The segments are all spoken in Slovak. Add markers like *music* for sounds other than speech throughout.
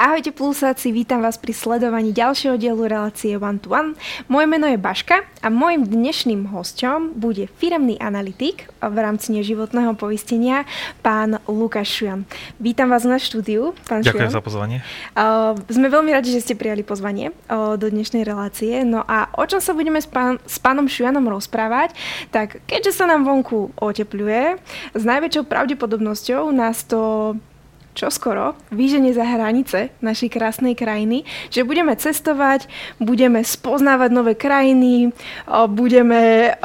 Ahojte plusáci, vítam vás pri sledovaní ďalšieho dielu relácie One to One. Moje meno je Baška a môjim dnešným hostom bude firemný analytik v rámci neživotného poistenia, pán Lukáš Šujan. Vítam vás na štúdiu, pán Ďakujem Šujan. za pozvanie. Uh, sme veľmi radi, že ste prijali pozvanie uh, do dnešnej relácie. No a o čom sa budeme s, pán, s pánom Šujanom rozprávať, tak keďže sa nám vonku otepluje, s najväčšou pravdepodobnosťou nás to čo skoro vyženie za hranice našej krásnej krajiny, že budeme cestovať, budeme spoznávať nové krajiny, budeme,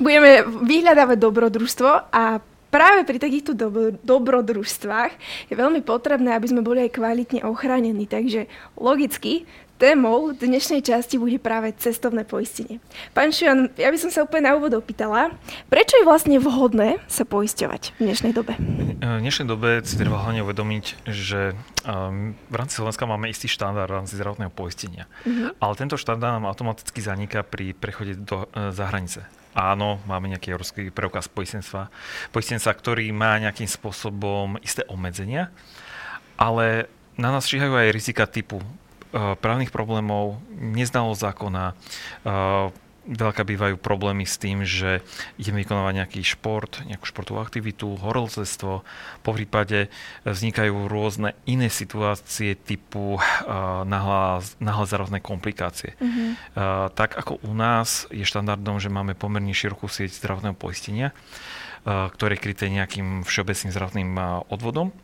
budeme vyhľadávať dobrodružstvo a práve pri takýchto dobro, dobrodružstvách je veľmi potrebné, aby sme boli aj kvalitne ochránení. Takže logicky témou dnešnej časti bude práve cestovné poistenie. Pán Šian, ja by som sa úplne na úvod opýtala, prečo je vlastne vhodné sa poisťovať v dnešnej dobe? V dnešnej dobe si treba hlavne uvedomiť, že um, v rámci Slovenska máme istý štandard v rámci zdravotného poistenia. Uh-huh. Ale tento štandard nám automaticky zaniká pri prechode do uh, zahranice. Áno, máme nejaký európsky preukaz poistenstva, poistenca, ktorý má nejakým spôsobom isté obmedzenia, ale na nás číhajú aj rizika typu právnych problémov, neznalo zákona, eh, veľká bývajú problémy s tým, že ideme vykonávať nejaký šport, nejakú športovú aktivitu, horolcestvo. Po prípade vznikajú rôzne iné situácie typu náhle zárodné komplikácie. Mm-hmm. Tak ako u nás je štandardom, že máme pomerne širokú sieť zdravotného poistenia, ktoré je kryté nejakým všeobecným zdravotným odvodom.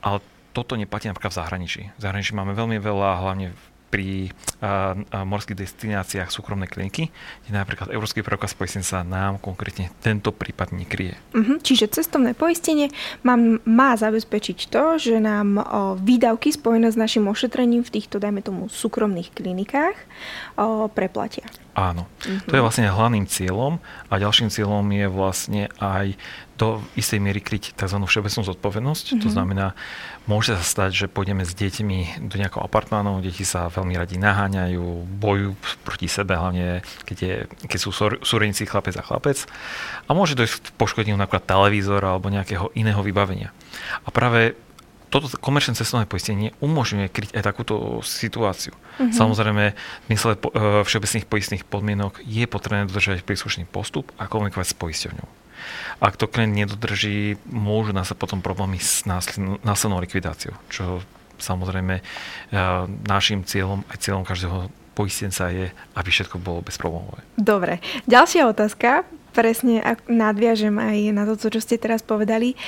Ale toto neplatí napríklad v zahraničí. V zahraničí máme veľmi veľa, hlavne pri a, a morských destináciách súkromné kliniky, kde napríklad Európsky preukaz poistenca nám konkrétne tento prípad nekryje. Uh-huh. Čiže cestovné poistenie má, má zabezpečiť to, že nám o, výdavky spojené s našim ošetrením v týchto, dajme tomu, súkromných klinikách o, preplatia. Áno, uh-huh. to je vlastne hlavným cieľom a ďalším cieľom je vlastne aj do istej miery kryť tzv. všeobecnú zodpovednosť. Mm-hmm. To mhm. znamená, môže sa stať, že pôjdeme s deťmi do nejakého apartmánu, deti sa veľmi radi naháňajú, bojujú proti sebe, hlavne keď, je, keď sú súrenici chlapec a chlapec. A môže dojsť k poškodeniu napríklad televízora alebo nejakého iného vybavenia. A práve toto komerčné cestovné poistenie umožňuje kryť aj takúto situáciu. Mm-hmm. Samozrejme, v mysle e, všeobecných poistných podmienok je potrebné dodržať príslušný postup a komunikovať s poisťovňou. Ak to klient nedodrží, môžu nás potom problémy s následnou likvidáciou, čo samozrejme e, našim cieľom aj cieľom každého poistenca je, aby všetko bolo bezproblémové. Dobre. Ďalšia otázka, presne nadviažem aj na to, čo ste teraz povedali.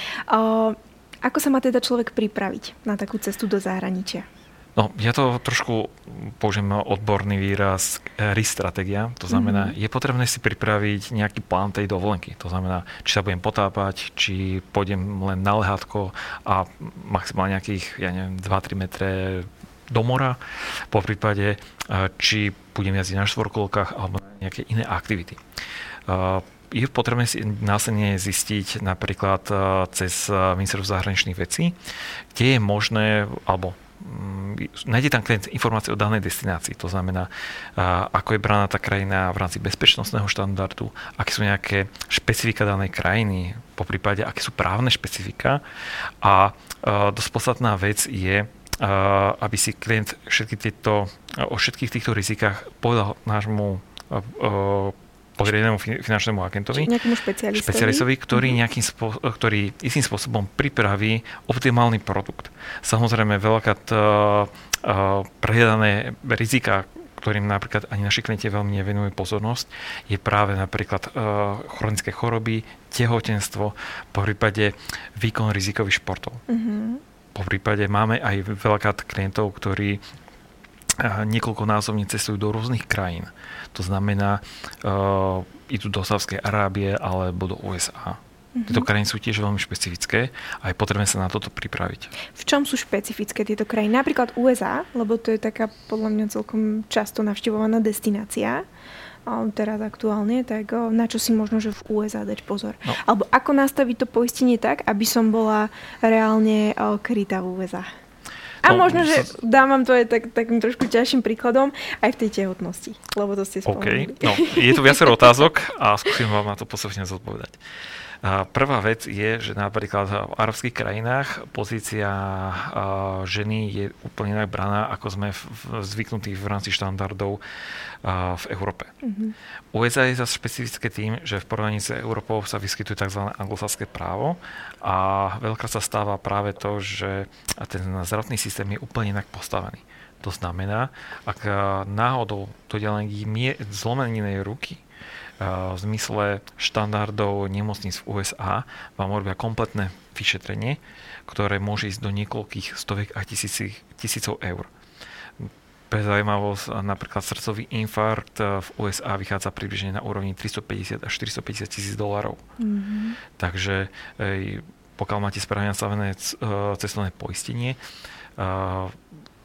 Ako sa má teda človek pripraviť na takú cestu do zahraničia? No, ja to trošku použijem odborný výraz eh, risk stratégia. To znamená, mm-hmm. je potrebné si pripraviť nejaký plán tej dovolenky. To znamená, či sa budem potápať, či pôjdem len na lehátko a maximálne nejakých, ja neviem, 2-3 metre do mora. Po prípade, eh, či budem jazdiť na štvorkolkách alebo nejaké iné aktivity. Eh, je potrebné si následne zistiť napríklad cez ministerstvo zahraničných vecí, kde je možné, alebo nájde tam klient informácie o danej destinácii. To znamená, ako je braná tá krajina v rámci bezpečnostného štandardu, aké sú nejaké špecifika danej krajiny, po prípade, aké sú právne špecifika. A dosť podstatná vec je, aby si klient všetky tieto, o všetkých týchto rizikách povedal nášmu podriadenému finančnému agentovi, špecialistovi, špecialistovi ktorý, mm-hmm. nejakým spo, ktorý istým spôsobom pripraví optimálny produkt. Samozrejme, veľakrát uh, uh, prehľadané rizika, ktorým napríklad ani naši klienti veľmi nevenujú pozornosť, je práve napríklad uh, chronické choroby, tehotenstvo, po prípade výkon rizikových športov. Mm-hmm. Po prípade máme aj veľakrát klientov, ktorí niekoľkonásobne cestujú do rôznych krajín. To znamená, uh, idú do Sávskej Arábie alebo do USA. Mm-hmm. Tieto krajiny sú tiež veľmi špecifické a je potrebné sa na toto pripraviť. V čom sú špecifické tieto krajiny? Napríklad USA, lebo to je taká podľa mňa celkom často navštevovaná destinácia teraz aktuálne, tak na čo si možno, že v USA dať pozor. No. Alebo ako nastaviť to poistenie tak, aby som bola reálne krytá v USA. A no, možno, že dám vám to aj tak, takým trošku ťažším príkladom aj v tej tehotnosti, lebo to ste spomenuli. Okay. No, je tu viacero otázok a skúsim vám na to postupne zodpovedať. Prvá vec je, že napríklad v arabských krajinách pozícia ženy je úplne inak braná, ako sme zvyknutí v rámci štandardov v Európe. Mm-hmm. USA je zase špecifické tým, že v porovnaní s Európou sa vyskytuje tzv. anglosaské právo a veľká sa stáva práve to, že ten zdravotný systém je úplne inak postavený. To znamená, ak náhodou to len zlomeninej ruky v zmysle štandardov nemocníc v USA vám robia kompletné vyšetrenie, ktoré môže ísť do niekoľkých stoviek a tisícov eur pre zaujímavosť, napríklad srdcový infarkt v USA vychádza približne na úrovni 350 až 450 tisíc dolarov. Mm-hmm. Takže pokiaľ máte správne nastavené cestovné poistenie,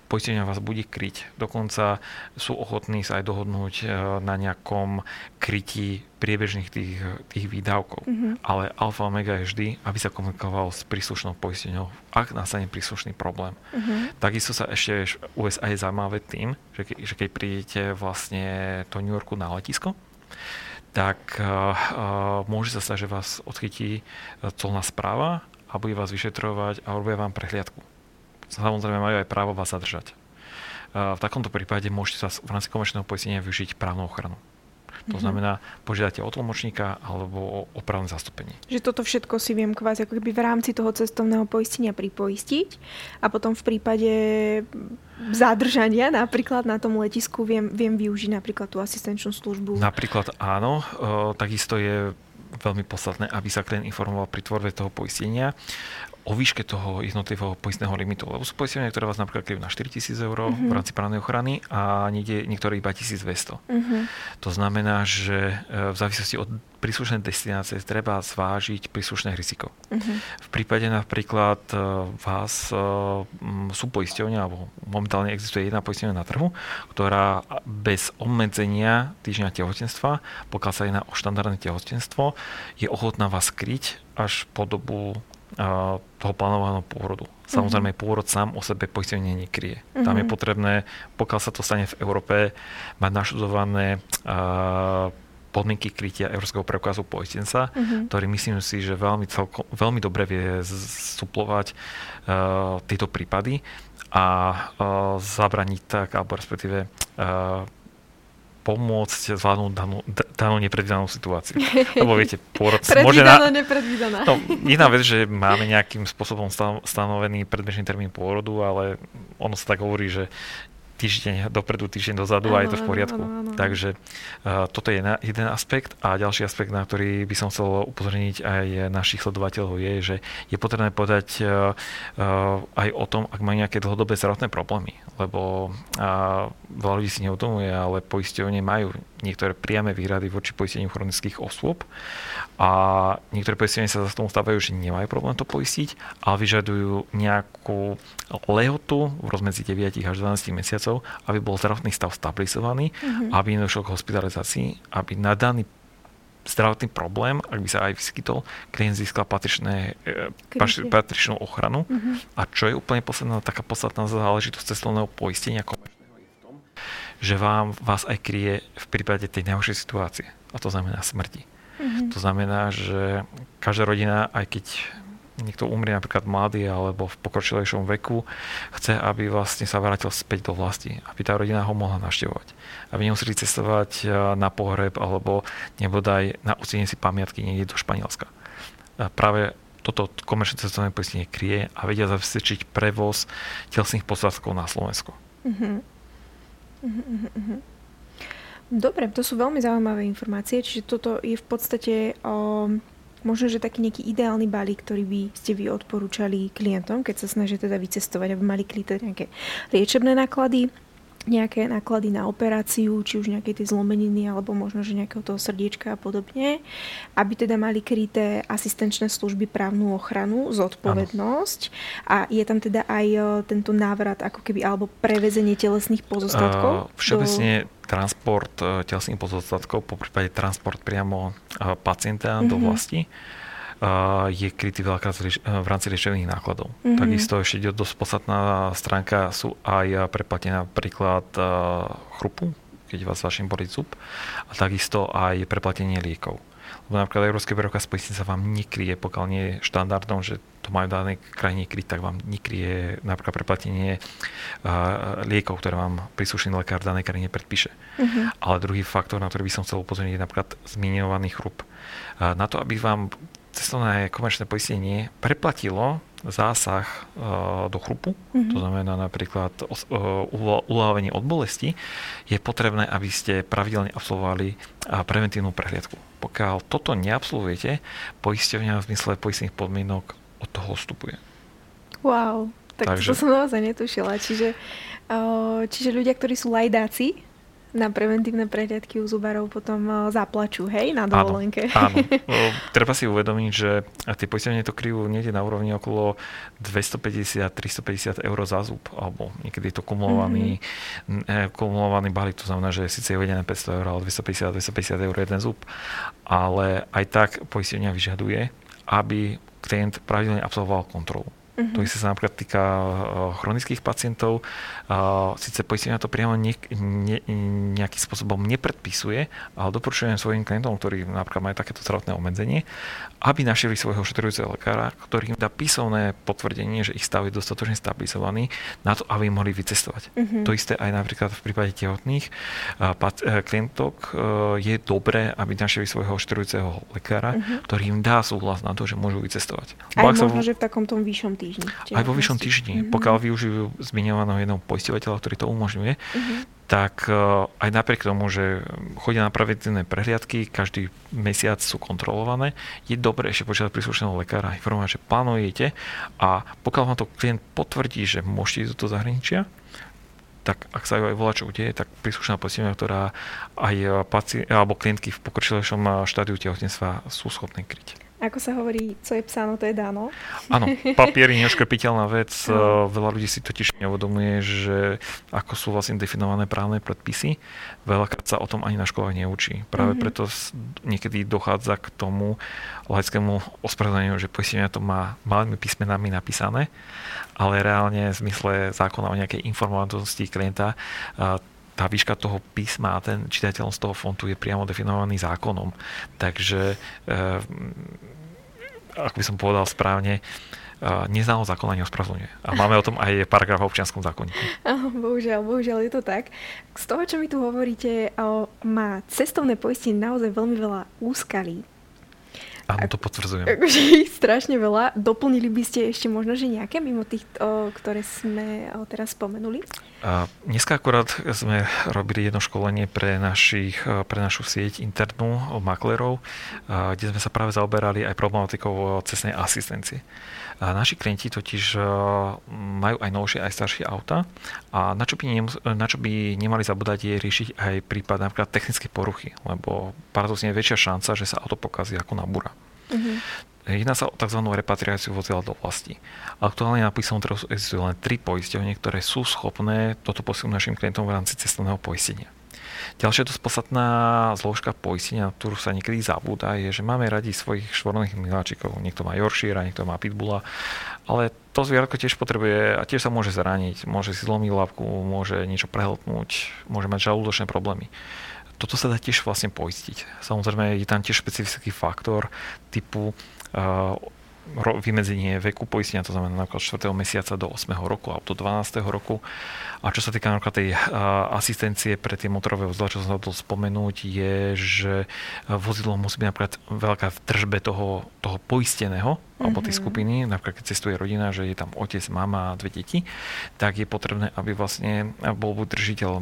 poistenia vás bude kryť. Dokonca sú ochotní sa aj dohodnúť e, na nejakom krytí priebežných tých, tých výdavkov. Mm-hmm. Ale alfa omega je vždy, aby sa komunikoval s príslušnou poistenou, ak nastane príslušný problém. Mm-hmm. Takisto sa ešte USA je zaujímavé tým, že, ke, že keď prídete vlastne do New Yorku na letisko, tak uh, môže sa stať, že vás odchytí colná správa a bude vás vyšetrovať a robia vám prehliadku samozrejme majú aj právo vás zadržať. V takomto prípade môžete sa v rámci komerčného poistenia využiť právnu ochranu. To mm-hmm. znamená, požiadate o tlmočníka alebo o opravné zastúpenie. Že toto všetko si viem kvázi ako keby v rámci toho cestovného poistenia pripoistiť a potom v prípade zadržania napríklad na tom letisku viem, viem využiť napríklad tú asistenčnú službu. Napríklad áno, e, takisto je veľmi podstatné, aby sa klient informoval pri tvorbe toho poistenia o výške toho jednotlivého poistného limitu. Lebo sú poistenia, ktoré vás napríklad kryjú na 4000 eur uh-huh. v rámci právnej ochrany a niekde, niektoré iba 1200. Uh-huh. Mhm. To znamená, že e, v závislosti od príslušnej destinácie treba zvážiť príslušné riziko. Uh-huh. V prípade napríklad e, vás e, sú poisťovne, alebo momentálne existuje jedna poisťovňa na trhu, ktorá bez obmedzenia týždňa tehotenstva, pokiaľ sa jedná o štandardné tehotenstvo, je ochotná vás kryť až po dobu toho plánovaného pôrodu. Samozrejme, mm-hmm. pôrod sám o sebe poistenie nekrie. Mm-hmm. Tam je mhm. potrebné, pokiaľ sa to stane v Európe, mať našudované uh, podmienky krytia Európskeho preukazu poistenca, mm-hmm. ktorý myslím si, že veľmi, celko, veľmi dobre vie suplovať uh, tieto prípady a uh, zabraniť tak, alebo respektíve uh, pomôcť zvládnuť danú, danú nepredvídanú situáciu. *laughs* Lebo viete, pôrod môže... Na... nepredvídaná. No, jedna vec, že máme nejakým spôsobom stanovený predbežný termín pôrodu, ale ono sa tak hovorí, že týždeň dopredu, týždeň dozadu ano, a je to v poriadku. Ano, ano. Takže uh, toto je na, jeden aspekt a ďalší aspekt, na ktorý by som chcel upozorniť aj našich sledovateľov je, že je potrebné povedať uh, uh, aj o tom, ak majú nejaké dlhodobé zdravotné problémy, lebo uh, veľa ľudí si neuvedomuje, ale poisťovne majú niektoré priame výhrady voči poisteniu chronických osôb a niektoré poistenie sa za tomu stávajú, že nemajú problém to poistiť, ale vyžadujú nejakú lehotu v rozmedzi 9 až 12 mesiacov, aby bol zdravotný stav stabilizovaný, mm-hmm. aby nedošlo k hospitalizácii, aby na daný zdravotný problém, ak by sa aj vyskytol, klient získal patričné, e, patričnú ochranu. Mm-hmm. A čo je úplne posledná, taká podstatná záležitosť cestovného poistenia komerčného je v tom, že vám, vás aj kryje v prípade tej najhoršej situácie. A to znamená smrti. Mm-hmm. To znamená, že každá rodina, aj keď niekto umrie napríklad mladý alebo v pokročilejšom veku, chce, aby vlastne sa vrátil späť do vlasti, aby tá rodina ho mohla navštevovať. Aby nemuseli cestovať e, na pohreb alebo nebodaj na ocenenie si pamiatky niekde do Španielska. A práve toto komerčné cestovné poistenie kryje a vedia zabezpečiť prevoz telesných posádkov na Slovensku. Uh-huh. Uh-huh, uh-huh. Dobre, to sú veľmi zaujímavé informácie, čiže toto je v podstate o, možno, že taký nejaký ideálny balík, ktorý by ste vy odporúčali klientom, keď sa snažia teda vycestovať, aby mali kryté nejaké liečebné náklady, nejaké náklady na operáciu, či už nejaké tie zlomeniny, alebo možno, že nejakého toho srdiečka a podobne, aby teda mali kryté asistenčné služby, právnu ochranu, zodpovednosť ano. a je tam teda aj tento návrat ako keby, alebo prevezenie telesných pozostatkov? Uh, všeobecne do... transport uh, telesných pozostatkov, po prípade transport priamo pacienta mm-hmm. do mhm. vlasti je krytý veľakrát v rámci liečebných nákladov. Mm-hmm. Takisto ešte dosť podstatná stránka sú aj preplatené napríklad chrupu, keď vás začne boliť zub, a takisto aj preplatenie liekov. Lebo napríklad Európske preukaz sa vám nekryje, pokiaľ nie je štandardom, že to majú dané krajine kryť, tak vám nekryje napríklad preplatenie uh, liekov, ktoré vám príslušný lekár v danej krajine predpíše. Uh-huh. Ale druhý faktor, na ktorý by som chcel upozorniť, je napríklad zmienovaný chrup. Uh, na to, aby vám cestovné komerčné poistenie preplatilo zásah uh, do chrupu, mm-hmm. to znamená napríklad uh, uľavenie od bolesti, je potrebné, aby ste pravidelne absolvovali uh, preventívnu prehliadku. Pokiaľ toto neabsolvujete, poisťovňa v zmysle poistných podmienok od toho vstupuje. Wow, tak Takže... to som naozaj netušila. Čiže, čiže ľudia, ktorí sú lajdáci, na preventívne prehliadky u zubarov potom uh, zaplačú, hej, na dovolenke. Áno, *laughs* áno. Treba si uvedomiť, že tie poistenie to kryjú niekde na úrovni okolo 250-350 eur za zub, alebo niekedy je to kumulovaný, mm-hmm. kumulovaný balík, to znamená, že síce je uvedené 500 eur, ale 250-250 eur jeden zub, ale aj tak poistenia vyžaduje, aby klient pravidelne absolvoval kontrolu. Uh-huh. To sa napríklad týka uh, chronických pacientov. Uh, Sice poistenia to priamo ne, ne, nejakým spôsobom nepredpisuje, ale doporučujem svojim klientom, ktorí napríklad majú takéto zdravotné obmedzenie, aby našli svojho ošetrujúceho lekára, ktorý im dá písomné potvrdenie, že ich stav je dostatočne stabilizovaný na to, aby mohli vycestovať. Uh-huh. To isté aj napríklad v prípade tehotných pac- klientok je dobré, aby našli svojho ošetrujúceho lekára, uh-huh. ktorý im dá súhlas na to, že môžu vycestovať. Aj možno, že v takom tom vyššom týždni týždni. Aj vo vyššom týždni. Mm-hmm. Pokiaľ využijú zmiňovaného jedného poisťovateľa, ktorý to umožňuje, mm-hmm. tak uh, aj napriek tomu, že chodia na preventívne prehliadky, každý mesiac sú kontrolované, je dobré ešte požiadať príslušného lekára informovať, že plánujete a pokiaľ vám to klient potvrdí, že môžete ísť do toho zahraničia, tak ak sa aj volá čo udeje, tak príslušná poistenia, ktorá aj paci- alebo klientky v pokročilejšom štádiu tehotenstva sú schopné kryť. Ako sa hovorí, co je psáno, to je dáno. Áno, *laughs* papier je neškrepiteľná vec. No. Veľa ľudí si totiž neuvedomuje, že ako sú vlastne definované právne predpisy. Veľakrát sa o tom ani na školách neučí. Práve mm-hmm. preto niekedy dochádza k tomu laickému ospravedlneniu, že poistenia to má malými písmenami napísané, ale reálne v zmysle zákona o nejakej informovanosti klienta tá výška toho písma a ten čitateľ z toho fontu je priamo definovaný zákonom. Takže, eh, ako by som povedal správne, eh, neznalosť zákona neospravedlňuje. A máme o tom aj paragraf v občianskom zákonníku. *laughs* Bohužiaľ, bohužiaľ je to tak. Z toho, čo mi tu hovoríte, má cestovné poistenie naozaj veľmi veľa úskalí. Áno, to potvrdzujem. Akože *laughs* ich strašne veľa. Doplnili by ste ešte možno, že nejaké mimo tých, o, ktoré sme o, teraz spomenuli? A dneska akorát sme robili jedno školenie pre, našich, pre našu sieť internú maklerov, kde sme sa práve zaoberali aj problematikou cestnej asistencie. A naši klienti totiž majú aj novšie, aj staršie auta a na čo, by nemus- na čo by nemali zabúdať je riešiť aj prípad napríklad technické poruchy, lebo paradoxne je väčšia šanca, že sa auto pokazí ako na bura. Uh-huh. Jedná sa o tzv. repatriáciu vozidla do vlasti. Aktuálne na písomnom trhu existujú len tri poisťovne, ktoré sú schopné toto poskytnúť našim klientom v rámci cestovného poistenia. Ďalšia dosť podstatná zložka poistenia, na ktorú sa niekedy zabúda, je, že máme radi svojich švorných miláčikov. Niekto má Yorkshire, niekto má Pitbulla, ale to zvieratko tiež potrebuje a tiež sa môže zraniť, môže si zlomiť labku, môže niečo prehltnúť, môže mať žalúdočné problémy. Toto sa dá tiež vlastne poistiť. Samozrejme je tam tiež špecifický faktor typu uh, vymedzenie veku poistenia, to znamená napríklad 4. mesiaca do 8. roku alebo do 12. roku. A čo sa týka napríklad tej asistencie pre tie motorové vozidla, čo som zabudol spomenúť, je, že vozidlo musí byť napríklad veľká v držbe toho, toho poisteného. Alebo tej mhm. skupiny, napríklad keď cestuje rodina, že je tam otec, mama a dve deti, tak je potrebné, aby vlastne bol buď držiteľ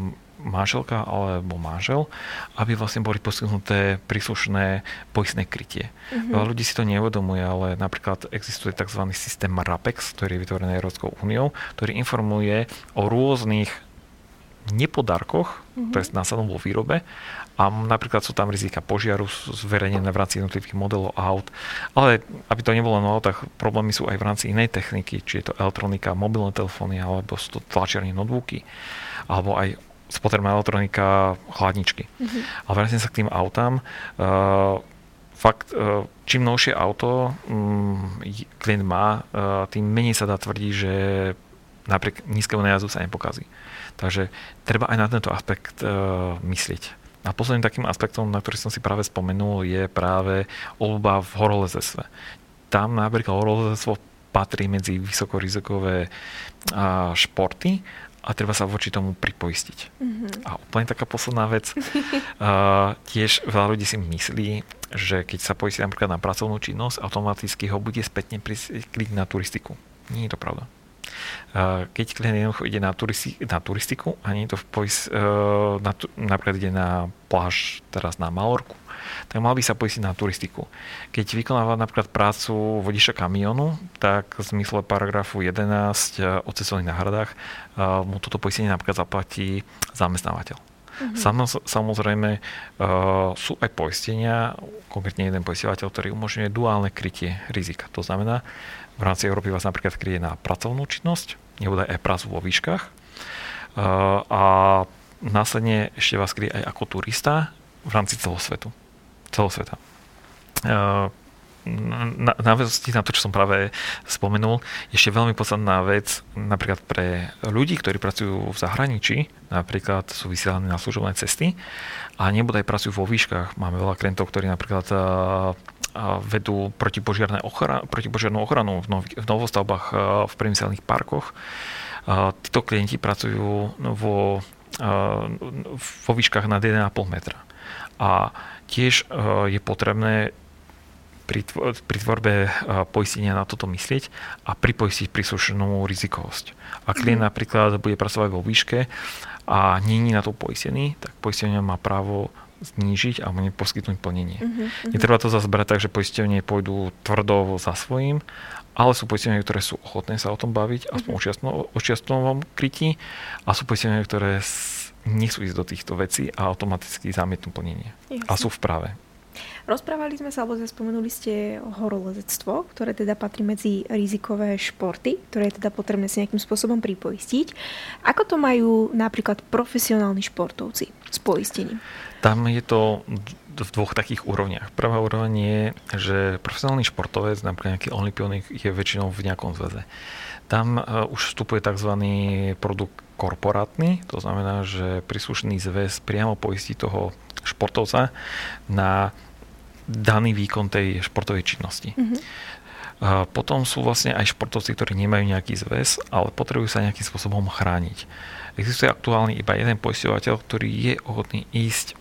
manželka alebo manžel, aby vlastne boli poskytnuté príslušné poistné krytie. Mm-hmm. Veľa ľudí si to neuvedomuje, ale napríklad existuje tzv. systém RAPEX, ktorý je vytvorený Európskou úniou, ktorý informuje o rôznych nepodarkoch, mm-hmm. ktoré násadom vo výrobe a napríklad sú tam rizika požiaru zverejnené v rámci jednotlivých modelov aut, ale aby to nebolo na autách, problémy sú aj v rámci inej techniky, či je to elektronika, mobilné telefóny, alebo sú to tlačiarne notebooky, alebo aj spotrebná elektronika, chladničky. Mm-hmm. A vrátim sa k tým autám. Uh, fakt, uh, čím novšie auto um, klient má, uh, tým menej sa dá tvrdiť, že napriek nízkeho najazdu sa nepokazí. Takže treba aj na tento aspekt uh, myslieť. A posledným takým aspektom, na ktorý som si práve spomenul, je práve obľúba v horolezectve. Tam napríklad horolezectvo patrí medzi vysokorizikové športy a treba sa voči tomu pripoistiť. Mm-hmm. A úplne taká posledná vec. *laughs* uh, tiež veľa ľudí si myslí, že keď sa poistí napríklad na pracovnú činnosť, automaticky ho bude spätne prikryť na turistiku. Nie je to pravda. Keď klient jednoducho ide na, turisti- na turistiku a nie je to v pois- uh, na, napríklad ide na pláž teraz na Malorku, tak mal by sa poistiť na turistiku. Keď vykonáva napríklad prácu vodiča kamionu, tak v zmysle paragrafu 11 eh, o cestovných náhradách eh, mu toto poistenie napríklad zaplatí zamestnávateľ. Mm-hmm. samozrejme sú aj poistenia, konkrétne jeden poisťovateľ, ktorý umožňuje duálne krytie rizika. To znamená, v rámci Európy vás napríklad kryje na pracovnú činnosť, nebude aj prácu vo výškach a následne ešte vás kryje aj ako turista v rámci celého svetu celosveta. Na, náväznosti na to, čo som práve spomenul, ešte veľmi podstatná vec napríklad pre ľudí, ktorí pracujú v zahraničí, napríklad sú vysielaní na služobné cesty a nebude aj pracujú vo výškach. Máme veľa klientov, ktorí napríklad vedú protipožiarnú ochranu, protipožiarnú ochranu v, nov, v novostavbách v priemyselných parkoch. Títo klienti pracujú vo, vo výškach nad 1,5 metra. A Tiež e, je potrebné pri tvorbe e, poistenia na toto myslieť a pripoistiť príslušnú rizikovosť. Ak klient mm. napríklad bude pracovať vo výške a je na to poistený, tak poistenie má právo znížiť a mu neposkytnúť plnenie. Mm-hmm. Netreba to zase brať tak, že poistenie pôjdu tvrdo za svojím, ale sú poistenia, ktoré sú ochotné sa o tom baviť, aspoň mm-hmm. o čiastnovom krytí a sú poistenia, ktoré nechcú ísť do týchto vecí a automaticky zamietnú plnenie. Jasne. A sú v práve. Rozprávali sme sa, alebo spomenuli ste horolezectvo, ktoré teda patrí medzi rizikové športy, ktoré je teda potrebné si nejakým spôsobom pripoistiť. Ako to majú napríklad profesionálni športovci s poistením? Tam je to v dvoch takých úrovniach. Prvá úroveň je, že profesionálny športovec, napríklad nejaký olimpionik, je väčšinou v nejakom zväze. Tam uh, už vstupuje tzv. produkt korporátny, to znamená, že príslušný zväz priamo poistí toho športovca na daný výkon tej športovej činnosti. Mm-hmm. Potom sú vlastne aj športovci, ktorí nemajú nejaký zväz, ale potrebujú sa nejakým spôsobom chrániť. Existuje aktuálne iba jeden poisťovateľ, ktorý je ochotný ísť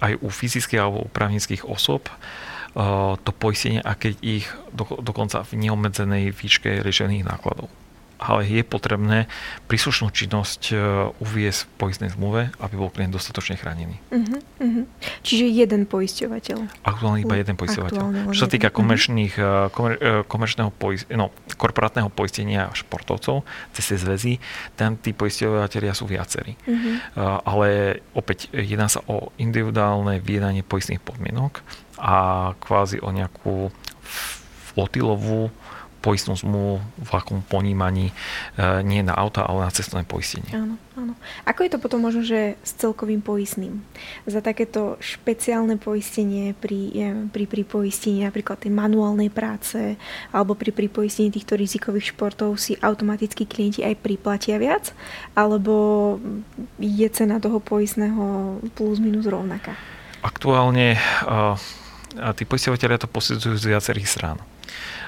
aj u fyzických alebo u právnických osob to poistenie, a keď ich do, dokonca v neobmedzenej výške riešených nákladov ale je potrebné príslušnú činnosť e, uviesť v poistnej zmluve, aby bol klient dostatočne chránený. Uh-huh, uh-huh. Čiže jeden poisťovateľ. Aktuálne iba jeden poisťovateľ. Čo sa týka mhm. komerčných, uh-huh. komer, komerčného poist, no, korporátneho poistenia športovcov cez tie zväzy, tam tí poisťovateľia sú viacerí. Uh-huh. Ale opäť jedná sa o individuálne vyjednanie poistných podmienok a kvázi o nejakú flotilovú poistnú zmluvu v akom ponímaní e, nie na auta, ale na cestovné poistenie. Áno, áno. Ako je to potom možno, že s celkovým poistným? Za takéto špeciálne poistenie pri, pri pripoistení napríklad tej manuálnej práce alebo pri pripoistení týchto rizikových športov si automaticky klienti aj priplatia viac? Alebo je cena toho poistného plus minus rovnaká? Aktuálne uh, tí poistovateľia to posudzujú z viacerých strán.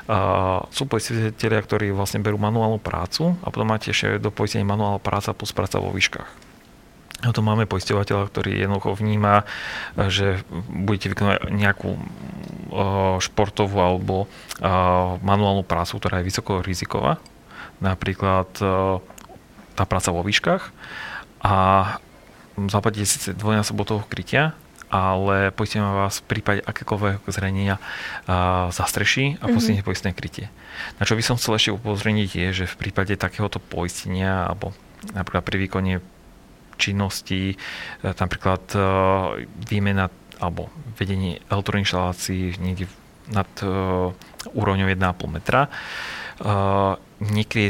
Uh, sú poistiteľia, ktorí vlastne berú manuálnu prácu a potom máte ešte do poistenia manuálna práca plus práca vo výškach. A to máme poisťovateľa, ktorý jednoducho vníma, že budete vykonať nejakú športovú alebo manuálnu prácu, ktorá je vysoko riziková, napríklad tá práca vo výškach a zaplatíte síce dvojnásobok toho krytia, ale poistíme vás v prípade akékoľvek zranenia zastreší a posledne mm-hmm. poistné krytie. Na čo by som chcel ešte upozorniť je, že v prípade takéhoto poistenia alebo napríklad pri výkone činnosti, e, napríklad e, výmena alebo vedenie elektroinštalácií niekde nad e, úrovňou 1,5 metra,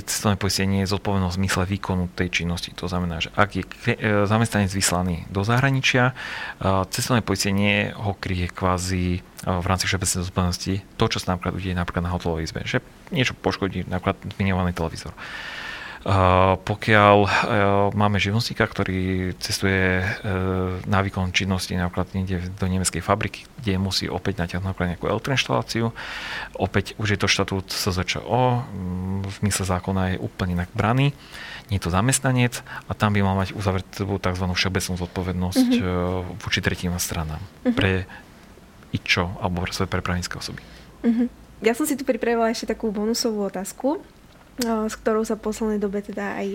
cestovné poistenie zodpovednosť v zmysle výkonu tej činnosti. To znamená, že ak je e, zamestnanec vyslaný do zahraničia, e, cestovné poistenie ho kryje kvázi e, v rámci všeobecnej zodpovednosti to, čo sa napríklad udeje napríklad na hotelovej izbe, že niečo poškodí napríklad zmiňovaný televízor. Pokiaľ máme živnostníka, ktorý cestuje na výkon činnosti napríklad niekde do nemeckej fabriky, kde musí opäť natiahnuť nejakú elektroinštaláciu, opäť už je to štatút SZČO, v mysle zákona je úplne inak braný, nie je to zamestnanec a tam by mal mať uzavretú tzv. všeobecnú zodpovednosť mm-hmm. voči tretím stranám mm-hmm. pre IČO alebo pre právnické osoby. Mm-hmm. Ja som si tu pripravila ešte takú bonusovú otázku s ktorou sa v poslednej dobe teda aj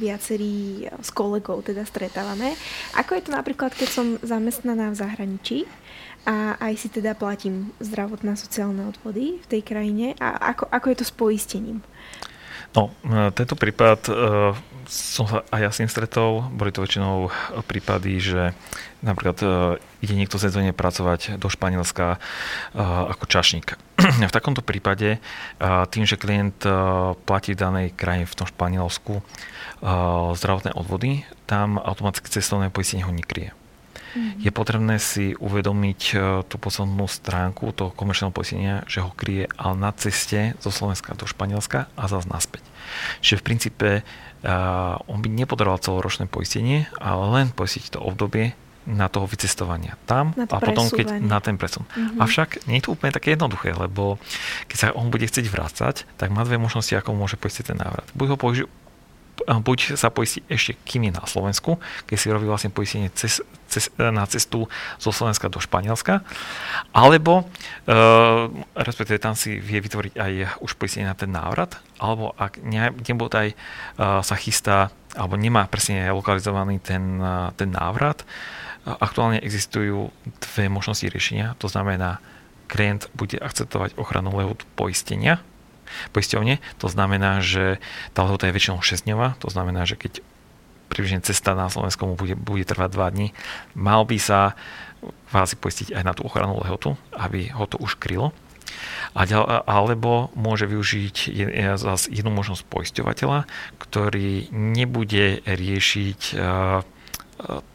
viacerí s kolegov teda stretávame. Ako je to napríklad, keď som zamestnaná v zahraničí a aj si teda platím zdravotné a sociálne odvody v tej krajine a ako, ako je to s poistením? No, tento prípad som sa aj ja s ním stretol. Boli to väčšinou prípady, že napríklad ide niekto sezóne pracovať do Španielska ako čašník. V takomto prípade tým, že klient platí v danej krajine v tom Španielsku zdravotné odvody, tam automaticky cestovné poistenie ho nekrie. Mm-hmm. Je potrebné si uvedomiť tú poslednú stránku toho komerčného poistenia, že ho kryje ale na ceste zo Slovenska do Španielska a zase naspäť. Čiže v princípe uh, on by nepotreboval celoročné poistenie, ale len poistiť to obdobie na toho vycestovania tam a potom keď na ten presun. Mm-hmm. Avšak nie je to úplne také jednoduché, lebo keď sa on bude chcieť vrácať, tak má dve možnosti, ako môže poistiť ten návrat. Buď ho použi- buď sa poistí ešte, kým je na Slovensku, keď si robí vlastne poistenie cez, cez, na cestu zo Slovenska do Španielska, alebo e, respektíve tam si vie vytvoriť aj už poistenie na ten návrat, alebo ak ne, nebodaj e, sa chystá, alebo nemá presne lokalizovaný ten, e, ten návrat, aktuálne existujú dve možnosti riešenia, to znamená, klient bude akceptovať ochranu lehotu poistenia, poisťovne. To znamená, že tá lehota je väčšinou 6 dňová, to znamená, že keď približne cesta na Slovensku bude, bude trvať 2 dní, mal by sa kvázi poistiť aj na tú ochranu lehotu, aby ho to už krylo. A ďal, alebo môže využiť zase jednu možnosť poisťovateľa, ktorý nebude riešiť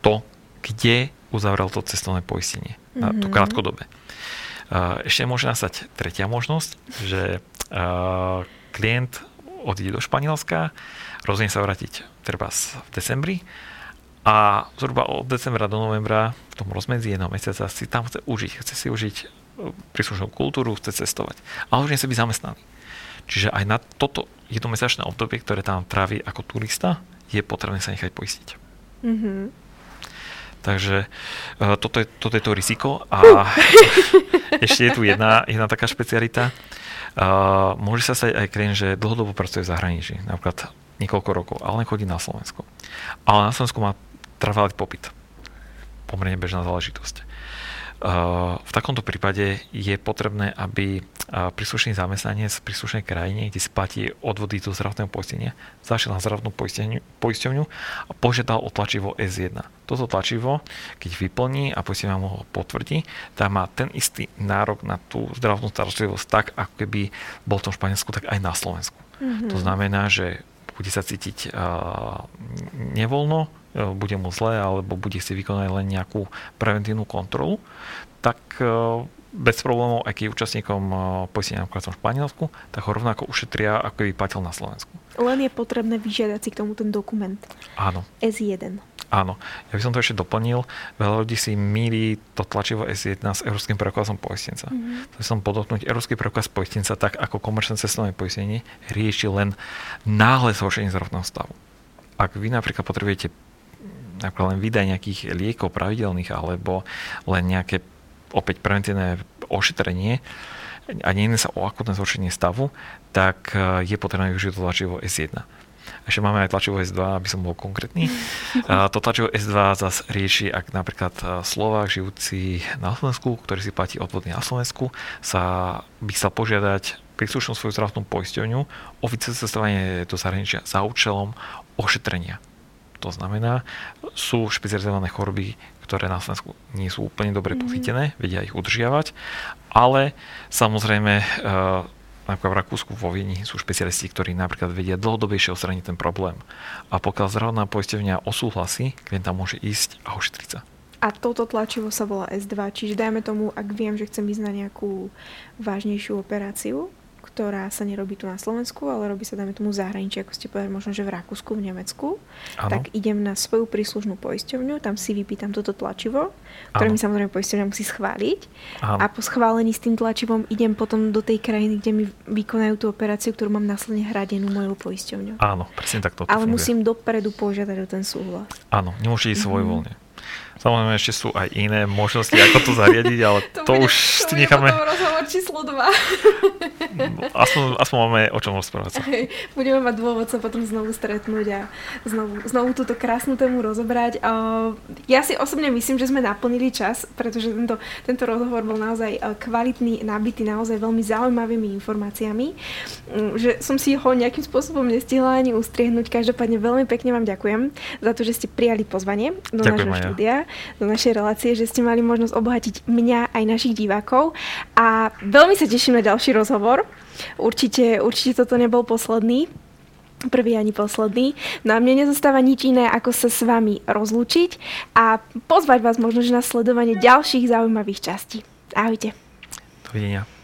to, kde uzavrel to cestovné poistenie. Mm-hmm. Na to mhm. krátkodobé. Ešte môže nastať tretia možnosť, že klient odíde do Španielska, rozhodne sa vrátiť treba v decembri a zhruba od decembra do novembra v tom rozmedzi jedného mesiaca si tam chce užiť, chce si užiť e, príslušnú kultúru, chce cestovať. Ale už nie chce byť zamestnaný. Čiže aj na toto jednomesačné obdobie, ktoré tam trávi ako turista, je potrebné sa nechať poistiť. Mm-hmm. Takže uh, toto, je, toto je to riziko a *laughs* ešte je tu jedna, jedna taká špecialita. Uh, môže sa stať aj klient, že dlhodobo pracuje v zahraničí, napríklad niekoľko rokov, ale chodí na Slovensku. Ale na Slovensku má trvalý popyt. Pomerne bežná záležitosť. V takomto prípade je potrebné, aby príslušný zamestnanec v príslušnej krajine, kde si platí odvody do zdravotného poistenia, zašiel na zdravotnú poisťovňu a požiadal o tlačivo S1. Toto tlačivo, keď vyplní a poisťovňa mu ho potvrdí, tak má ten istý nárok na tú zdravotnú starostlivosť tak, ako keby bol v tom Španielsku, tak aj na Slovensku. Mm-hmm. To znamená, že bude sa cítiť nevoľno, E, bude mu zle alebo bude si vykonať len nejakú preventívnu kontrolu, tak e, bez problémov, aj keď je účastníkom e, poistenia napríklad v Španielsku, tak ho rovnako ušetria, ako keby platil na Slovensku. Len je potrebné vyžiadať si k tomu ten dokument. Áno. S1. Áno. Ja by som to ešte doplnil. Veľa ľudí si míli to tlačivo S1 s Európskym preukazom poistenca. Mm-hmm. Chcem som podotknúť, Európsky preukaz poistenca, tak ako komerčné cestovné poistenie, rieši len náhle zhoršenie zdravotného stavu. Ak vy napríklad potrebujete ako len vydaj nejakých liekov pravidelných alebo len nejaké opäť preventívne ošetrenie a nie sa o akutné zhoršenie stavu, tak e, je potrebné využiť to tlačivo S1. Ešte máme aj tlačivo S2, aby som bol konkrétny. *laughs* to tlačivo S2 zase rieši, ak napríklad e, Slovák žijúci na Slovensku, ktorý si platí odvody na Slovensku, sa by chcel požiadať príslušnú svoju zdravotnú poisťovňu o vycestovanie do zahraničia za účelom ošetrenia. To znamená, sú špecializované choroby, ktoré na Slovensku nie sú úplne dobre mm-hmm. pochytené, vedia ich udržiavať, ale samozrejme e, napríklad v Rakúsku vo Vieni sú špecialisti, ktorí napríklad vedia dlhodobejšie odstrániť ten problém. A pokiaľ zdravotná poistevňa osúhlasí, tam môže ísť a ošetriť sa. A toto tlačivo sa volá S2, čiže dajme tomu, ak viem, že chcem ísť na nejakú vážnejšiu operáciu, ktorá sa nerobí tu na Slovensku, ale robí sa, dáme tomu, zahraničí, ako ste povedali, možno, že v Rakúsku, v Nemecku, ano. tak idem na svoju príslušnú poisťovňu, tam si vypýtam toto tlačivo, ktoré ano. mi samozrejme poisťovňa musí schváliť. Ano. A po schválení s tým tlačivom idem potom do tej krajiny, kde mi vykonajú tú operáciu, ktorú mám následne hradenú mojou poisťovňou. Áno, presne tak to Ale funguje. musím dopredu požiadať o ten súhlas. Áno, nemôže ísť svojvoľne. Samozrejme, ešte sú aj iné možnosti, ako to zariadiť, ale *laughs* to, to bude, už to necháme... To rozhovor číslo 2. *laughs* aspoň, aspoň máme o čom rozprávať sa. Hej, budeme mať dôvod sa potom znovu stretnúť a znovu, znovu túto krásnu tému rozobrať. Ja si osobne myslím, že sme naplnili čas, pretože tento, tento rozhovor bol naozaj kvalitný, nabitý naozaj veľmi zaujímavými informáciami. Mm, že som si ho nejakým spôsobom nestihla ani ustriehnúť. Každopádne veľmi pekne vám ďakujem za to, že ste prijali pozvanie do ďakujem nášho štúdia do našej relácie, že ste mali možnosť obohatiť mňa aj našich divákov a veľmi sa teším na ďalší rozhovor. Určite, určite toto nebol posledný prvý ani posledný. No a mne nezostáva nič iné, ako sa s vami rozlúčiť a pozvať vás možno na sledovanie ďalších zaujímavých častí. Ahojte. Dovidenia.